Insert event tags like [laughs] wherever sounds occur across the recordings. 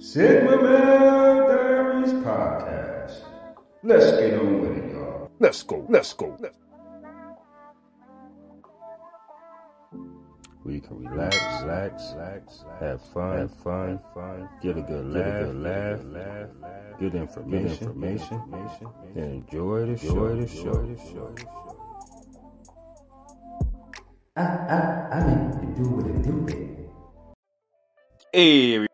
Sigma Male Diaries Podcast. Let's get on with it, y'all. Let's go. Let's go. We can relax, relax, relax, have fun, have fun, fun, get a good laugh, good laugh, laugh, good information, information, information, and enjoy the show, the show. the show. I, I, I mean to do what it do, baby. Hey, everybody.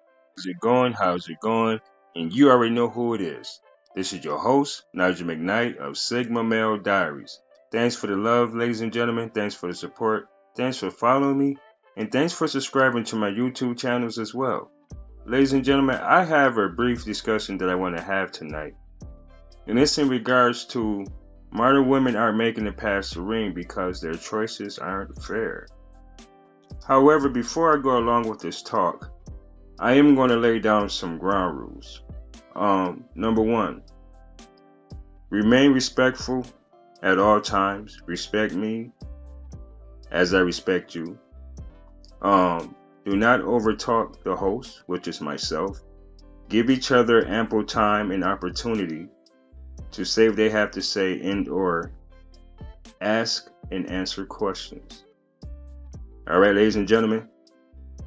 How's it going? How's it going? And you already know who it is. This is your host, Nigel McKnight of Sigma Male Diaries. Thanks for the love, ladies and gentlemen. Thanks for the support. Thanks for following me. And thanks for subscribing to my YouTube channels as well. Ladies and gentlemen, I have a brief discussion that I want to have tonight. And it's in regards to modern women aren't making the past ring because their choices aren't fair. However, before I go along with this talk, I am going to lay down some ground rules. Um, number one, remain respectful at all times. Respect me as I respect you. Um, do not overtalk the host, which is myself. Give each other ample time and opportunity to say what they have to say and or ask and answer questions. All right, ladies and gentlemen,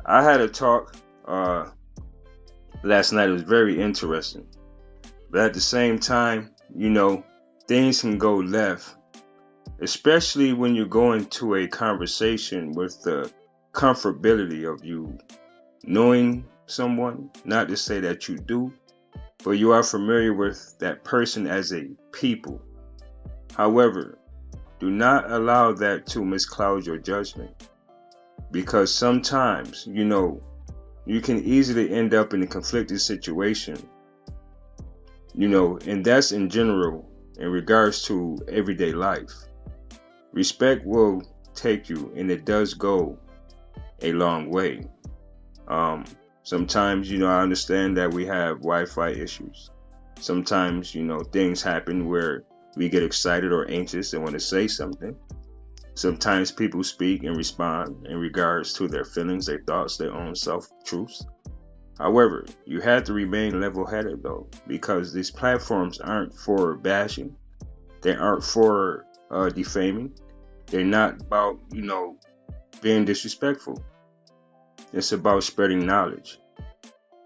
I had a talk uh, last night. It was very interesting, but at the same time, you know, things can go left, especially when you're going to a conversation with the comfortability of you knowing someone. Not to say that you do, but you are familiar with that person as a people. However, do not allow that to miscloud your judgment because sometimes, you know, you can easily end up in a conflicted situation. You know, and that's in general in regards to everyday life. Respect will take you, and it does go a long way. Um, sometimes, you know, I understand that we have Wi Fi issues. Sometimes, you know, things happen where we get excited or anxious and want to say something. Sometimes people speak and respond in regards to their feelings, their thoughts, their own self truths. However, you have to remain level headed though, because these platforms aren't for bashing, they aren't for uh, defaming, they're not about, you know, being disrespectful. It's about spreading knowledge.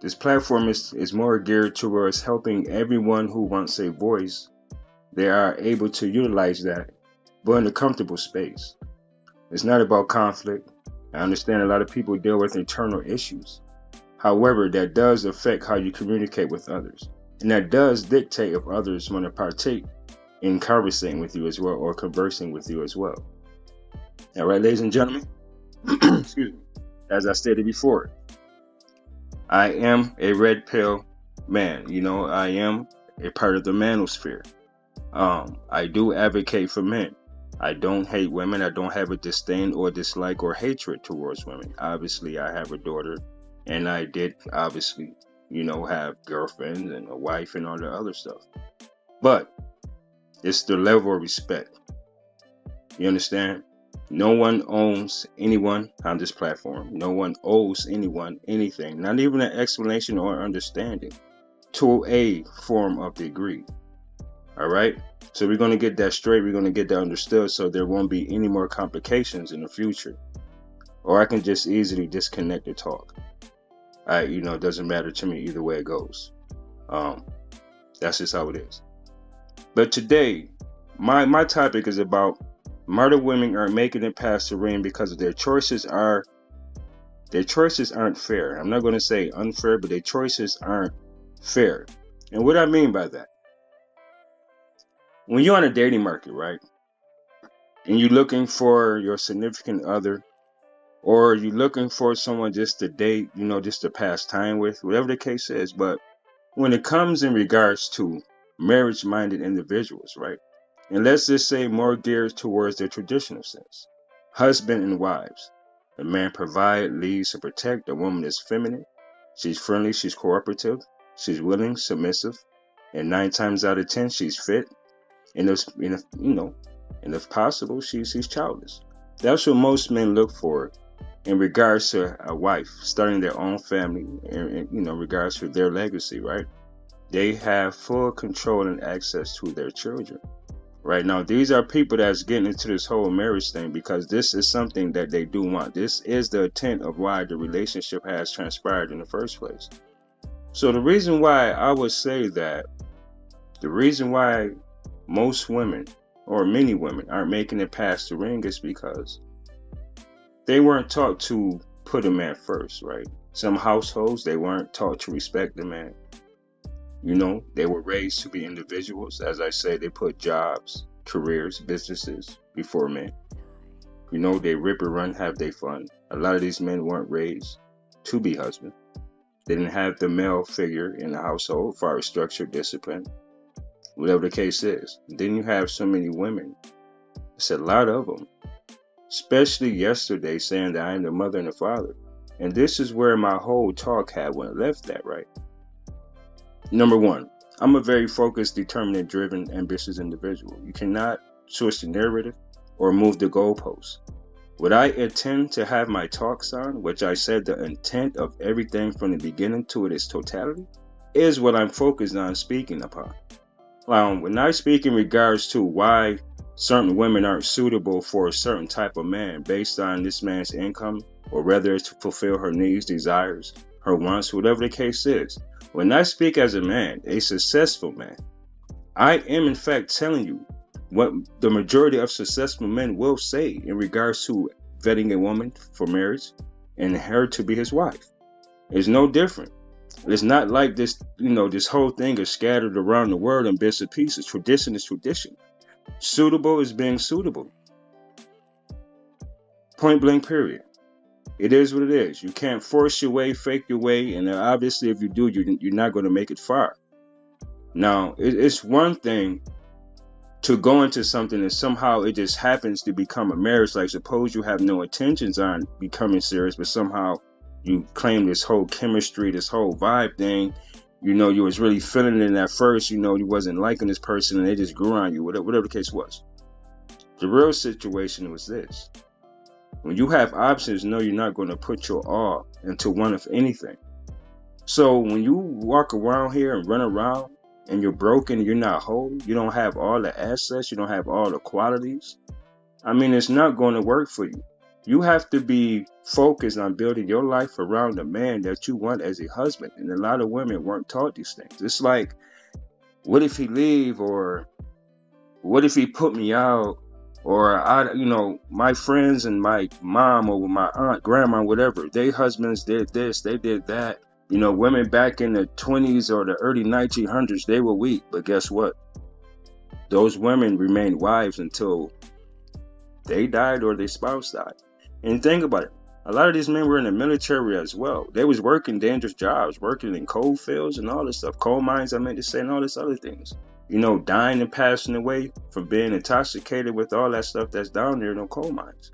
This platform is, is more geared towards helping everyone who wants a voice. They are able to utilize that, but in a comfortable space. It's not about conflict. I understand a lot of people deal with internal issues. However, that does affect how you communicate with others. And that does dictate if others want to partake in conversing with you as well or conversing with you as well. All right, ladies and gentlemen, [clears throat] excuse me as I stated before, I am a red pill man. You know, I am a part of the manosphere. Um, I do advocate for men. I don't hate women. I don't have a disdain or dislike or hatred towards women. Obviously, I have a daughter, and I did obviously, you know, have girlfriends and a wife and all the other stuff. But it's the level of respect. You understand? No one owns anyone on this platform. No one owes anyone anything, not even an explanation or understanding to a form of degree. All right? So we're going to get that straight. We're going to get that understood so there won't be any more complications in the future. Or I can just easily disconnect the talk. I, you know, it doesn't matter to me either way it goes. Um, that's just how it is. But today, my my topic is about Modern women aren't making it past the ring because their choices are their choices aren't fair. I'm not going to say unfair, but their choices aren't fair. And what I mean by that, when you're on a dating market, right, and you're looking for your significant other, or you're looking for someone just to date, you know, just to pass time with, whatever the case is. But when it comes in regards to marriage minded individuals, right, and let's just say more geared towards the traditional sense. Husband and wives. The man provide, leads, and protect. The woman is feminine. She's friendly. She's cooperative. She's willing, submissive, and nine times out of ten, she's fit. And if, and if you know, and if possible, she's childless. That's what most men look for in regards to a wife starting their own family and, you know regards to their legacy right? They have full control and access to their children. Right now these are people that's getting into this whole marriage thing because this is something that they do want. This is the intent of why the relationship has transpired in the first place. So the reason why i would say that the reason why most women or many women aren't making it past the ring is because they weren't taught to put a man first, right? Some households, they weren't taught to respect the man. You know, they were raised to be individuals. As I say, they put jobs, careers, businesses before men. You know, they rip and run, have their fun. A lot of these men weren't raised to be husbands. They didn't have the male figure in the household, as structure, discipline, whatever the case is. Then you have so many women. It's a lot of them especially yesterday, saying that I am the mother and the father. And this is where my whole talk had went left that right. Number one, I'm a very focused, determined, driven, ambitious individual. You cannot switch the narrative or move the goalposts. What I intend to have my talks on, which I said the intent of everything from the beginning to its totality, is what I'm focused on speaking upon. Um, when I speak in regards to why certain women aren't suitable for a certain type of man based on this man's income or whether it's to fulfill her needs, desires, her wants, whatever the case is. When I speak as a man, a successful man, I am in fact telling you what the majority of successful men will say in regards to vetting a woman for marriage and her to be his wife. It's no different. It's not like this, you know, this whole thing is scattered around the world in bits and pieces. Tradition is tradition. Suitable is being suitable. Point blank, period. It is what it is. You can't force your way, fake your way, and obviously, if you do, you're not going to make it far. Now, it's one thing to go into something and somehow it just happens to become a marriage. Like, suppose you have no intentions on becoming serious, but somehow you claim this whole chemistry, this whole vibe thing, you know, you was really feeling it at first, you know, you wasn't liking this person and they just grew on you, whatever, whatever the case was. The real situation was this. When you have options, no, you're not going to put your all into one of anything. So when you walk around here and run around and you're broken, you're not whole, you don't have all the assets, you don't have all the qualities, I mean, it's not going to work for you. You have to be focused on building your life around the man that you want as a husband. And a lot of women weren't taught these things. It's like, what if he leave or what if he put me out or I, you know, my friends and my mom or my aunt, grandma, whatever, they husbands did this, they did that. You know, women back in the 20s or the early 1900s, they were weak, but guess what? Those women remained wives until they died or their spouse died. And think about it. A lot of these men were in the military as well. They was working dangerous jobs, working in coal fields and all this stuff, coal mines. I meant to say, and all this other things. You know, dying and passing away from being intoxicated with all that stuff that's down there in the coal mines.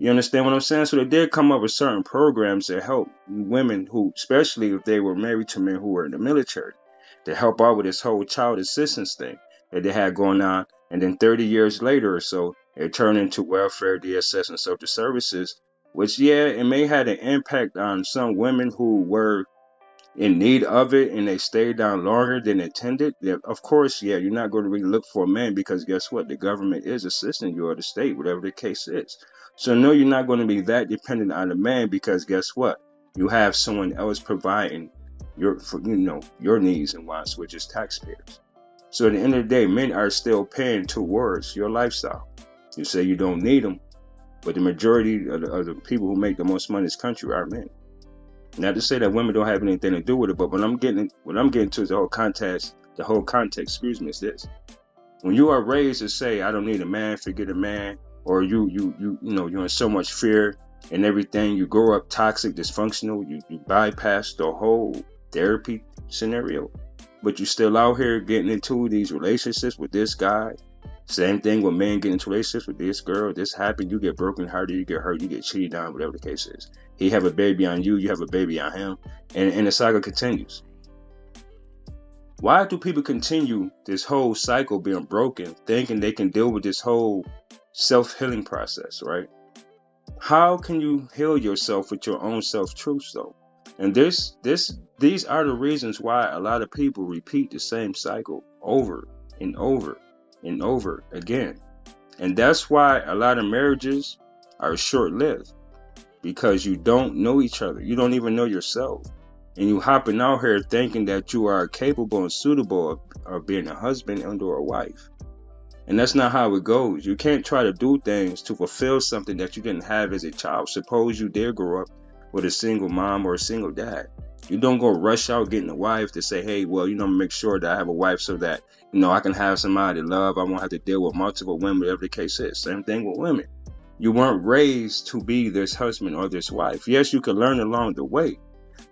You understand what I'm saying? So they did come up with certain programs that help women who, especially if they were married to men who were in the military, to help out with this whole child assistance thing that they had going on. And then 30 years later or so, it turned into welfare, DSS, and social services, which, yeah, it may have an impact on some women who were in need of it and they stayed down longer than intended. Yeah, of course, yeah, you're not going to really look for a man because guess what? The government is assisting you or the state, whatever the case is. So, no, you're not going to be that dependent on a man because guess what? You have someone else providing your, for, you know, your needs and wants, which is taxpayers. So at the end of the day, men are still paying towards your lifestyle. You say you don't need them, but the majority of the, of the people who make the most money in this country are men. Not to say that women don't have anything to do with it, but when I'm getting when I'm getting to the whole context, the whole context, excuse me, is this: when you are raised to say, "I don't need a man, forget a man," or you you you you know you're in so much fear and everything, you grow up toxic, dysfunctional, you, you bypass the whole therapy scenario, but you're still out here getting into these relationships with this guy same thing with men getting into relationships with this girl. This happened. You get broken hearted. You get hurt. You get cheated on. Whatever the case is. He have a baby on you. You have a baby on him, and, and the saga continues. Why do people continue this whole cycle being broken, thinking they can deal with this whole self healing process? Right. How can you heal yourself with your own self truth though? And this this these are the reasons why a lot of people repeat the same cycle over and over and over again. And that's why a lot of marriages are short lived because you don't know each other. You don't even know yourself. And you hopping out here thinking that you are capable and suitable of, of being a husband and or a wife. And that's not how it goes. You can't try to do things to fulfill something that you didn't have as a child. Suppose you did grow up with a single mom or a single dad. You don't go rush out getting a wife to say, hey, well, you know, make sure that I have a wife so that, you know, I can have somebody to love. I won't have to deal with multiple women, whatever the case is. Same thing with women. You weren't raised to be this husband or this wife. Yes, you can learn along the way.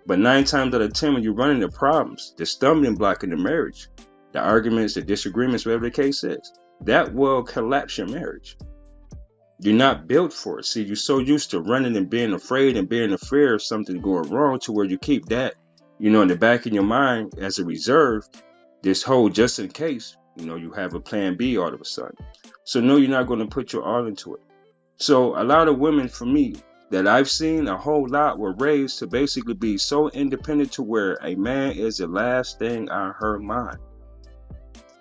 But nine times out of ten, when you run into problems, the stumbling block in the marriage, the arguments, the disagreements, whatever the case is, that will collapse your marriage. You're not built for it. See, you're so used to running and being afraid and being afraid of something going wrong to where you keep that, you know, in the back of your mind as a reserve, this whole just in case, you know, you have a plan B all of a sudden. So no, you're not going to put your all into it. So a lot of women for me that I've seen a whole lot were raised to basically be so independent to where a man is the last thing on her mind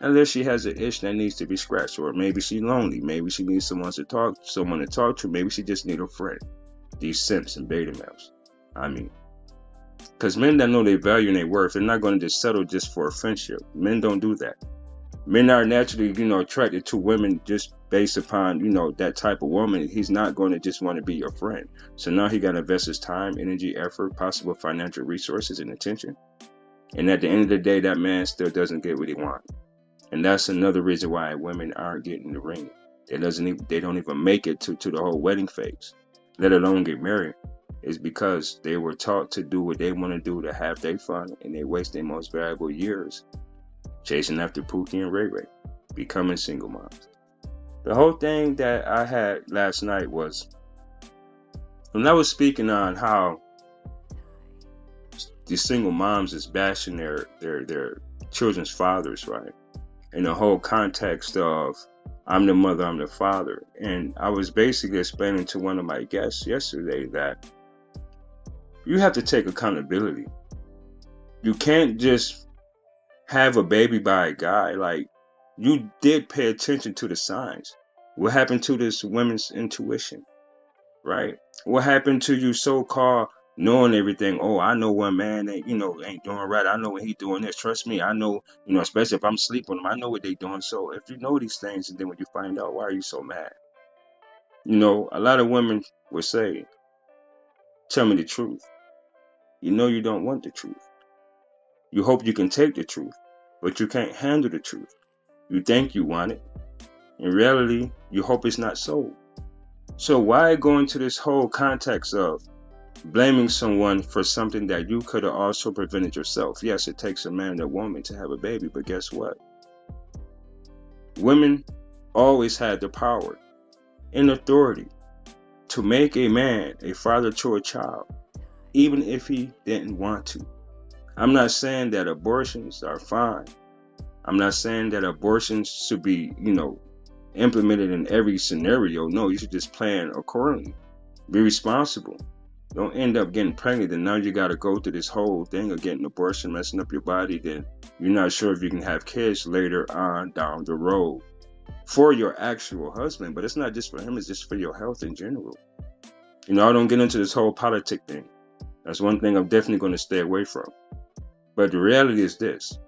unless she has an itch that needs to be scratched, or maybe she's lonely, maybe she needs someone to talk, someone to talk to, maybe she just need a friend. These simps and beta males. I mean, because men that know their value and their worth, they're not going to just settle just for a friendship. Men don't do that. Men are naturally, you know, attracted to women just based upon, you know, that type of woman. He's not going to just want to be your friend. So now he got to invest his time, energy, effort, possible financial resources, and attention. And at the end of the day, that man still doesn't get what he wants. And that's another reason why women aren't getting the ring. They doesn't even, they don't even make it to, to the whole wedding phase, let alone get married. Is because they were taught to do what they want to do to have their fun and they waste their most valuable years chasing after Pookie and Ray Ray, becoming single moms. The whole thing that I had last night was when I was speaking on how these single moms is bashing their their their children's fathers, right? In the whole context of I'm the mother, I'm the father. And I was basically explaining to one of my guests yesterday that you have to take accountability. You can't just have a baby by a guy. Like, you did pay attention to the signs. What happened to this women's intuition? Right? What happened to you so called knowing everything. Oh, I know one man that you know ain't doing right. I know what he doing this. Trust me, I know. You know, especially if I'm sleeping with them, I know what they doing. So if you know these things, and then when you find out, why are you so mad? You know, a lot of women will say, "Tell me the truth." You know, you don't want the truth. You hope you can take the truth, but you can't handle the truth. You think you want it. In reality, you hope it's not so. So why go into this whole context of blaming someone for something that you could have also prevented yourself. Yes, it takes a man and a woman to have a baby, but guess what? Women always had the power and authority to make a man a father to a child, even if he didn't want to. I'm not saying that abortions are fine. I'm not saying that abortions should be, you know, implemented in every scenario. No, you should just plan accordingly. Be responsible. Don't end up getting pregnant and now you got to go through this whole thing of getting abortion, messing up your body. Then you're not sure if you can have kids later on down the road for your actual husband. But it's not just for him, it's just for your health in general. You know, I don't get into this whole politic thing. That's one thing I'm definitely going to stay away from. But the reality is this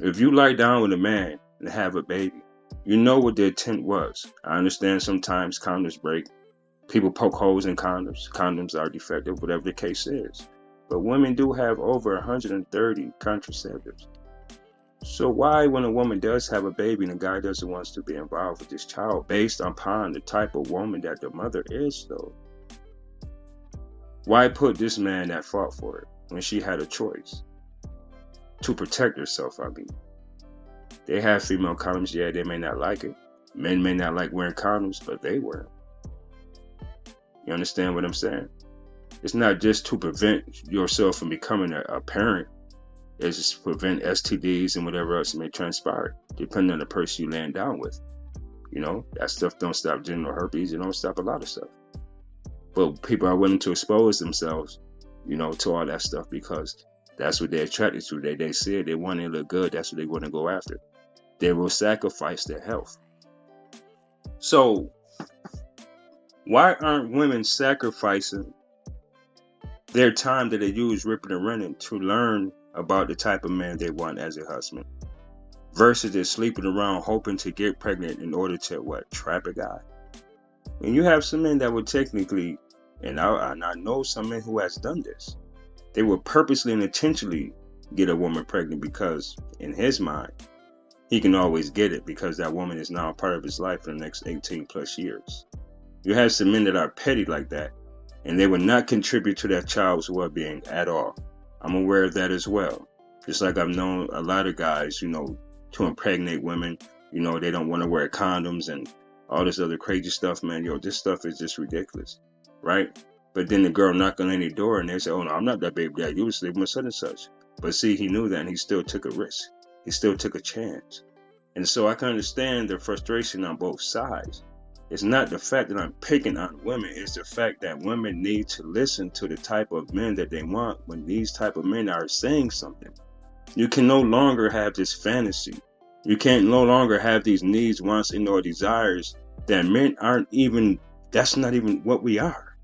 if you lie down with a man and have a baby, you know what the intent was. I understand sometimes condoms break people poke holes in condoms. Condoms are defective, whatever the case is. But women do have over 130 contraceptives. So why, when a woman does have a baby and a guy doesn't want to be involved with this child, based upon the type of woman that the mother is, though? Why put this man at fault for it when she had a choice to protect herself? I mean, they have female condoms. Yeah, they may not like it. Men may not like wearing condoms, but they wear them. You understand what I'm saying? It's not just to prevent yourself from becoming a, a parent. It's to prevent STDs and whatever else may transpire, depending on the person you land down with. You know, that stuff don't stop genital herpes. It don't stop a lot of stuff. But people are willing to expose themselves, you know, to all that stuff because that's what they're attracted to. They they see it, they want to look good. That's what they want to go after. They will sacrifice their health. So why aren't women sacrificing their time that they use ripping and running to learn about the type of man they want as a husband versus just sleeping around hoping to get pregnant in order to what trap a guy? And you have some men that would technically and I, and I know some men who has done this they would purposely and intentionally get a woman pregnant because in his mind he can always get it because that woman is now a part of his life for the next 18 plus years you have some men that are petty like that and they will not contribute to that child's well-being at all. I'm aware of that as well. Just like I've known a lot of guys, you know, to impregnate women, you know, they don't want to wear condoms and all this other crazy stuff, man. Yo, this stuff is just ridiculous, right? But then the girl knock on any door and they say, oh no, I'm not that baby dad. You was sleeping with such and such. But see, he knew that and he still took a risk. He still took a chance. And so I can understand the frustration on both sides. It's not the fact that I'm picking on women. It's the fact that women need to listen to the type of men that they want when these type of men are saying something. You can no longer have this fantasy. You can no longer have these needs, wants, and or desires that men aren't even, that's not even what we are.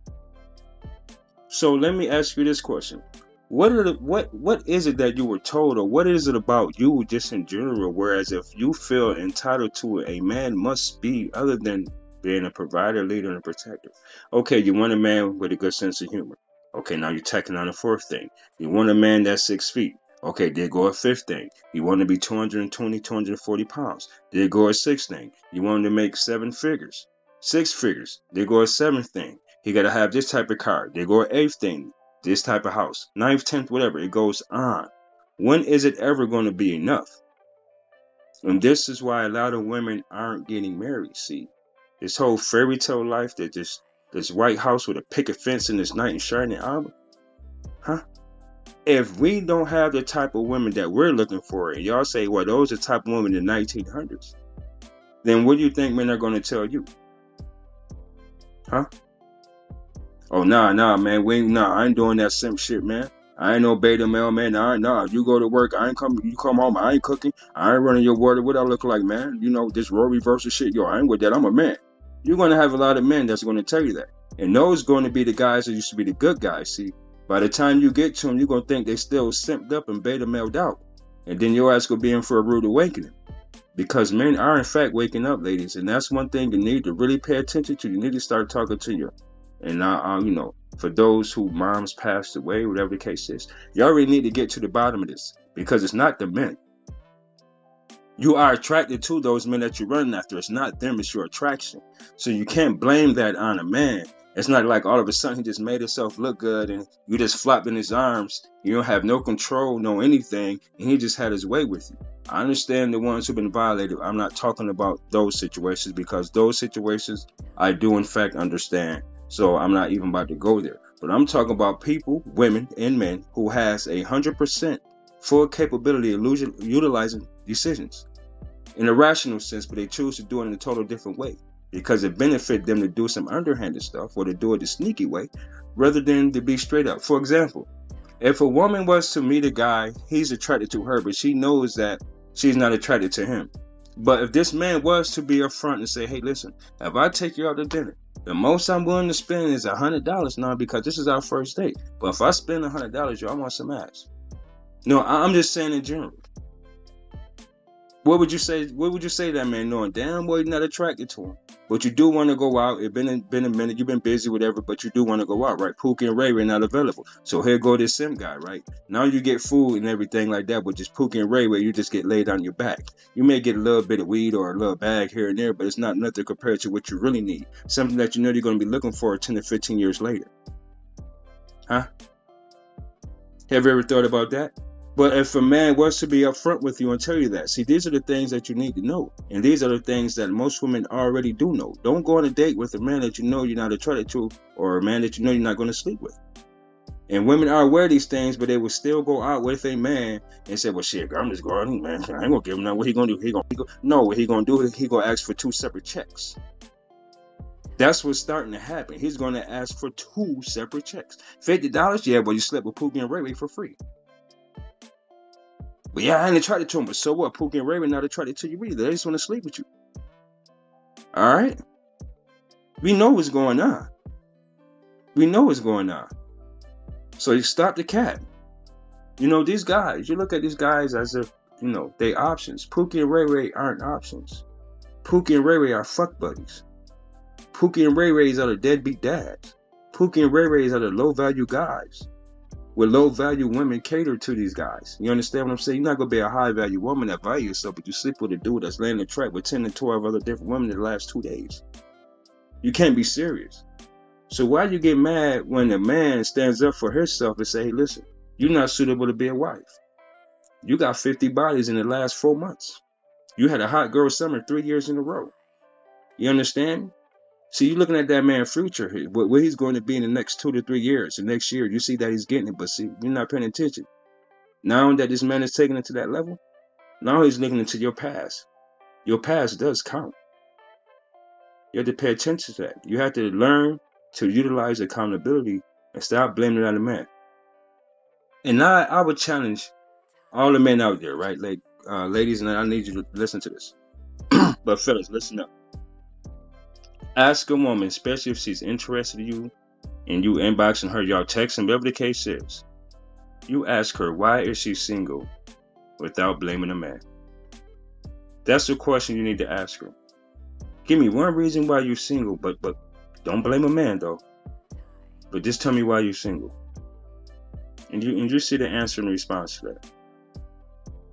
So let me ask you this question. What are the, what what is it that you were told or what is it about you just in general whereas if you feel entitled to it a man must be other than being a provider, leader, and a protector. Okay, you want a man with a good sense of humor. Okay, now you're tacking on a fourth thing. You want a man that's six feet. Okay, there go a fifth thing. You want to be 220, 240 pounds. There go a sixth thing. You want to make seven figures. Six figures. There go a seventh thing. He got to have this type of car. There go an eighth thing. This type of house. Ninth, tenth, whatever. It goes on. When is it ever going to be enough? And this is why a lot of women aren't getting married. See, this whole fairy tale life that this this White House with a picket fence and this knight in shining armor? Huh? If we don't have the type of women that we're looking for, and y'all say, well, those are the type of women in the 1900s, then what do you think men are going to tell you? Huh? Oh, nah, nah, man. We nah, I ain't doing that simp shit, man. I ain't no beta male, man. I Nah, nah. You go to work, I ain't come. You come home, I ain't cooking. I ain't running your water. What I look like, man? You know this role reversal shit. Yo, I ain't with that. I'm a man you're to have a lot of men that's to tell you that. And those going to be the guys that used to be the good guys. See, by the time you get to them, you're to think they still simped up and beta mailed out. And then your ass to be in for a rude awakening. Because men are in fact waking up, ladies. And that's one thing you need to really pay attention to. You need to start talking to your, and uh, you know, for those who moms passed away, whatever the case is, you already need to get to the bottom of this. Because it's not the men you are attracted to those men that you're running after. It's not them, it's your attraction. So you can't blame that on a man. It's not like all of a sudden he just made himself look good and you just flopped in his arms. You don't have no control, no anything, and he just had his way with you. I understand the ones who've been violated. I'm not talking about those situations because those situations I do in fact understand. So I'm not even about to go there. But I'm talking about people, women, and men who has a hundred percent full capability of utilizing decisions in a rational sense, but they choose to do it in a total different way because it benefit them to do some underhanded stuff or to do it the sneaky way rather than to be straight up. For example, if a woman was to meet a guy, he's attracted to her, but she knows that she's not attracted to him. But if this man was to be upfront and say, hey, listen, if I take you out to dinner, the most I'm willing to spend is a hundred dollars now because this is our first date. But if I spend a hundred dollars, yo, I want some ass. No, I'm just saying in general. What would you say? What would you say that man knowing damn well you're not attracted to him, but you do want to go out? It's been been a minute. You've been busy, whatever, but you do want to go out, right? Pookie and Ray are not available, so here go this sim guy, right? Now you get food and everything like that, but just Pookie and Ray, where you just get laid on your back. You may get a little bit of weed or a little bag here and there, but it's not nothing compared to what you really need. Something that you know you're going to be looking for 10 to 15 years later. Huh? Have you ever thought about that? But if a man was to be upfront with you and tell you that, see, these are the things that you need to know. And these are the things that most women already do know. Don't go on a date with a man that you know you're not attracted to or a man that you know you're not going to sleep with. And women are aware of these things, but they will still go out with a man and say, "Well, shit, girl, I'm just going, man. I ain't gonna give him nothing. What he gonna do? He gonna, gonna no. What he gonna do? He gonna ask for two separate checks. That's what's starting to happen. He's going to ask for two separate checks. $50? Yeah, well, you slept with Pookie and Ray Ray for free. But yeah, I ain't tried to him. But so what? Pookie and Ray not tried it to tell you either. They just want to sleep with you. All right? We know what's going on. We know what's going on. So you stop the cat. You know, these guys, you look at these guys as if, you know, they options. Pookie and Ray Ray aren't options. Pookie and Ray Ray are fuck buddies. Pookie and Ray Rays are the deadbeat dads. Pookie and Ray Rays are the low value guys. With low value women cater to these guys. You understand what I'm saying? You're not gonna be a high value woman that value yourself, but you sleep with a dude that's laying the track with 10 to 12 other different women in the last two days. You can't be serious. So why do you get mad when a man stands up for himself and say, hey, listen, you're not suitable to be a wife. You got 50 bodies in the last four months. You had a hot girl summer three years in a row. You understand? See, you're looking at that man's future, where he's going to be in the next two to three years. And next year, you see that he's getting it, but see, you're not paying attention. Now that this man is taking it to that level, now he's looking into your past. Your past does count. You have to pay attention to that. You have to learn to utilize accountability and stop blaming it on the man. And I, I would challenge all the men out there, right? Like, uh, ladies, and I need you to listen to this. [clears throat] but fellas, listen up. Ask a woman, especially if she's interested in you, and you inboxing her, y'all texting, whatever the case is. You ask her, why is she single, without blaming a man? That's the question you need to ask her. Give me one reason why you're single, but but don't blame a man though. But just tell me why you're single. And you and you see the answer in response to that.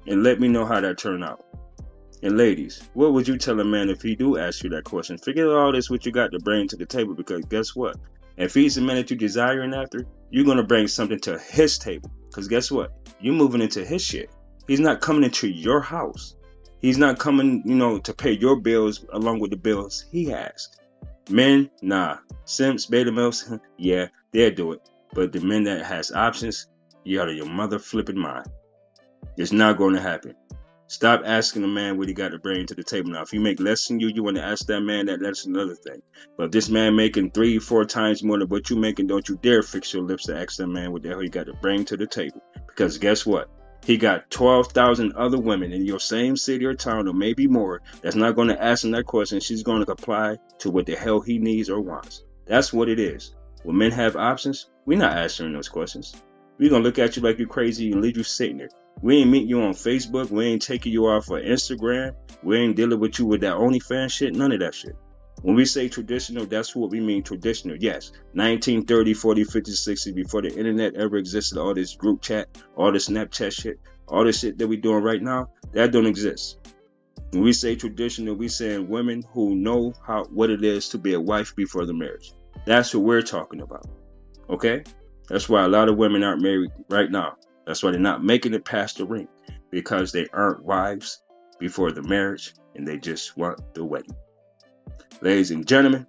And let me know how that turned out. And ladies, what would you tell a man if he do ask you that question? Forget all this what you got to bring to the table because guess what? If he's the man that you desiring after, you're gonna bring something to his table. Cause guess what? You're moving into his shit. He's not coming into your house. He's not coming, you know, to pay your bills along with the bills he has. Men, nah. Simps, beta males, [laughs] yeah, they'll do it. But the men that has options, you out of your mother flipping mind. It's not going to happen. Stop asking a man what he got to bring to the table. Now, if you make less than you, you want to ask that man that. That's another thing. But if this man making three, four times more than what you making, don't you dare fix your lips to ask that man what the hell he got to bring to the table. Because guess what? He got 12,000 other women in your same city or town, or maybe more, that's not going to ask him that question. She's going to comply to what the hell he needs or wants. That's what it is. When men have options, we're not answering those questions. We're going to look at you like you're crazy and leave you sitting there. We ain't meeting you on Facebook. We ain't taking you off of Instagram. We ain't dealing with you with that OnlyFans shit. None of that shit. When we say traditional, that's what we mean traditional. Yes, 1930, 40, 50, 60, before the internet ever existed, all this group chat, all this Snapchat shit, all this shit that we doing right now, that don't exist. When we say traditional, we saying women who know how what it is to be a wife before the marriage. That's what we're talking about. Okay? That's why a lot of women aren't married right now. That's why they're not making it past the ring because they aren't wives before the marriage and they just want the wedding. Ladies and gentlemen,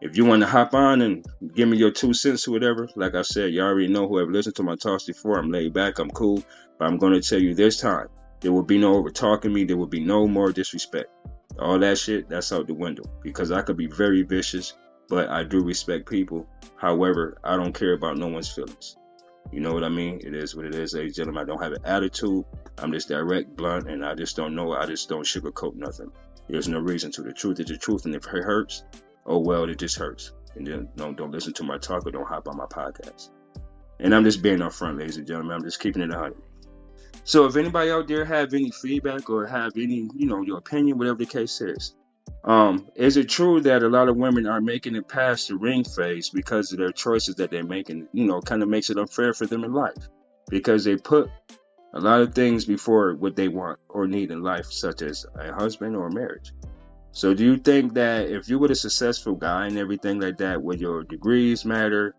if you want to hop on and give me your two cents or whatever, like I said, you already know who have listened to my talks before. I'm laid back, I'm cool, but I'm going to tell you this time there will be no over talking me, there will be no more disrespect. All that shit, that's out the window because I could be very vicious, but I do respect people. However, I don't care about no one's feelings. You know what I mean? It is what it is, ladies and gentlemen. I don't have an attitude. I'm just direct, blunt, and I just don't know. I just don't sugarcoat nothing. There's no reason to. The truth is the truth, and if it hurts, oh well, it just hurts. And then don't don't listen to my talk or don't hop on my podcast. And I'm just being upfront, ladies and gentlemen. I'm just keeping it hundred. So if anybody out there have any feedback or have any, you know, your opinion, whatever the case is, um, is it true that a lot of women are making it past the ring phase because of their choices that they're making? You know, kind of makes it unfair for them in life because they put a lot of things before what they want or need in life, such as a husband or marriage. So, do you think that if you were a successful guy and everything like that, would your degrees matter?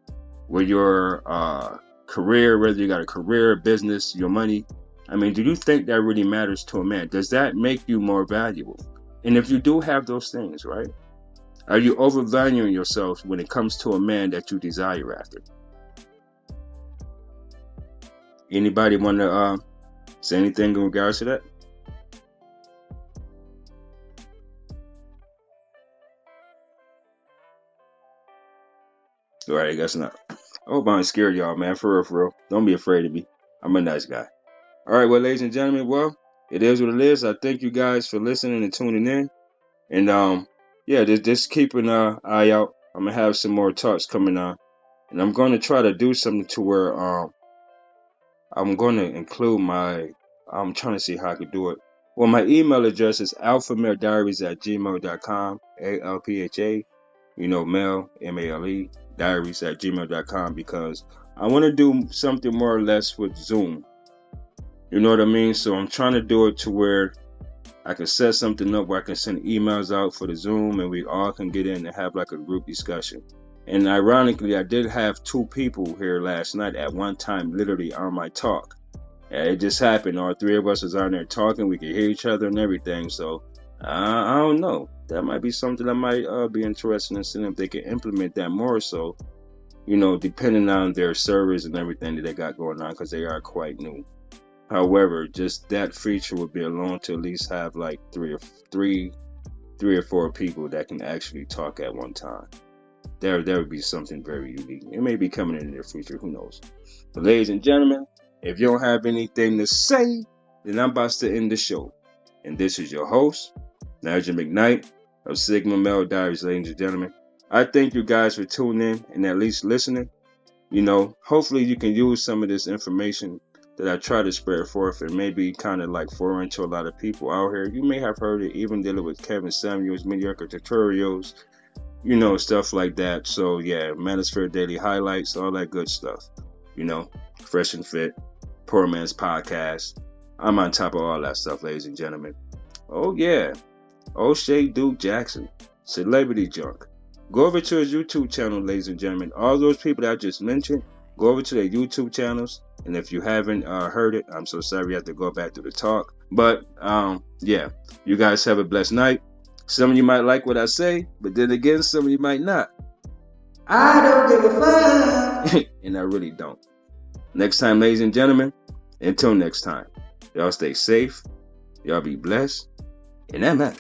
Would your uh, career, whether you got a career, business, your money? I mean, do you think that really matters to a man? Does that make you more valuable? And if you do have those things, right? Are you overvaluing yourself when it comes to a man that you desire after? Anybody want to uh, say anything in regards to that? All right, I guess not. I hope I ain't scared y'all, man. For real, for real. Don't be afraid of me. I'm a nice guy. All right, well, ladies and gentlemen, well, it is what it is. I thank you guys for listening and tuning in. And um, yeah, just just keep an uh, eye out. I'm gonna have some more talks coming on, and I'm gonna try to do something to where um, I'm gonna include my. I'm trying to see how I could do it. Well, my email address is alphamale.diaries at gmail.com. A L P H A, you know, mail M A L E diaries at gmail.com because I want to do something more or less with Zoom. You know what I mean? So I'm trying to do it to where I can set something up where I can send emails out for the Zoom and we all can get in and have like a group discussion. And ironically, I did have two people here last night at one time, literally on my talk. And it just happened. All three of us was on there talking. We could hear each other and everything. So I don't know. That might be something I might uh, be interested in seeing if they can implement that more. So, you know, depending on their servers and everything that they got going on, because they are quite new. However, just that feature would be alone to at least have like three or three, three or four people that can actually talk at one time. There, there would be something very unique. It may be coming in the future. Who knows? But ladies and gentlemen, if you don't have anything to say, then I'm about to end the show. And this is your host, Nigel McKnight of Sigma Male Diaries, ladies and gentlemen. I thank you guys for tuning in and at least listening. You know, hopefully you can use some of this information that I try to spread forth and maybe kind of like foreign to a lot of people out here. You may have heard it even dealing with Kevin Samuels, mediocre tutorials, you know, stuff like that. So yeah, Manosphere Daily Highlights, all that good stuff. You know, Fresh and Fit, Poor Man's Podcast. I'm on top of all that stuff, ladies and gentlemen. Oh yeah, O'Shea Duke Jackson, Celebrity Junk. Go over to his YouTube channel, ladies and gentlemen. All those people that I just mentioned, go over to their YouTube channels. And if you haven't uh, heard it, I'm so sorry you have to go back to the talk. But um, yeah, you guys have a blessed night. Some of you might like what I say, but then again, some of you might not. I don't give a fuck. [laughs] and I really don't. Next time, ladies and gentlemen, until next time, y'all stay safe, y'all be blessed, and I'm out.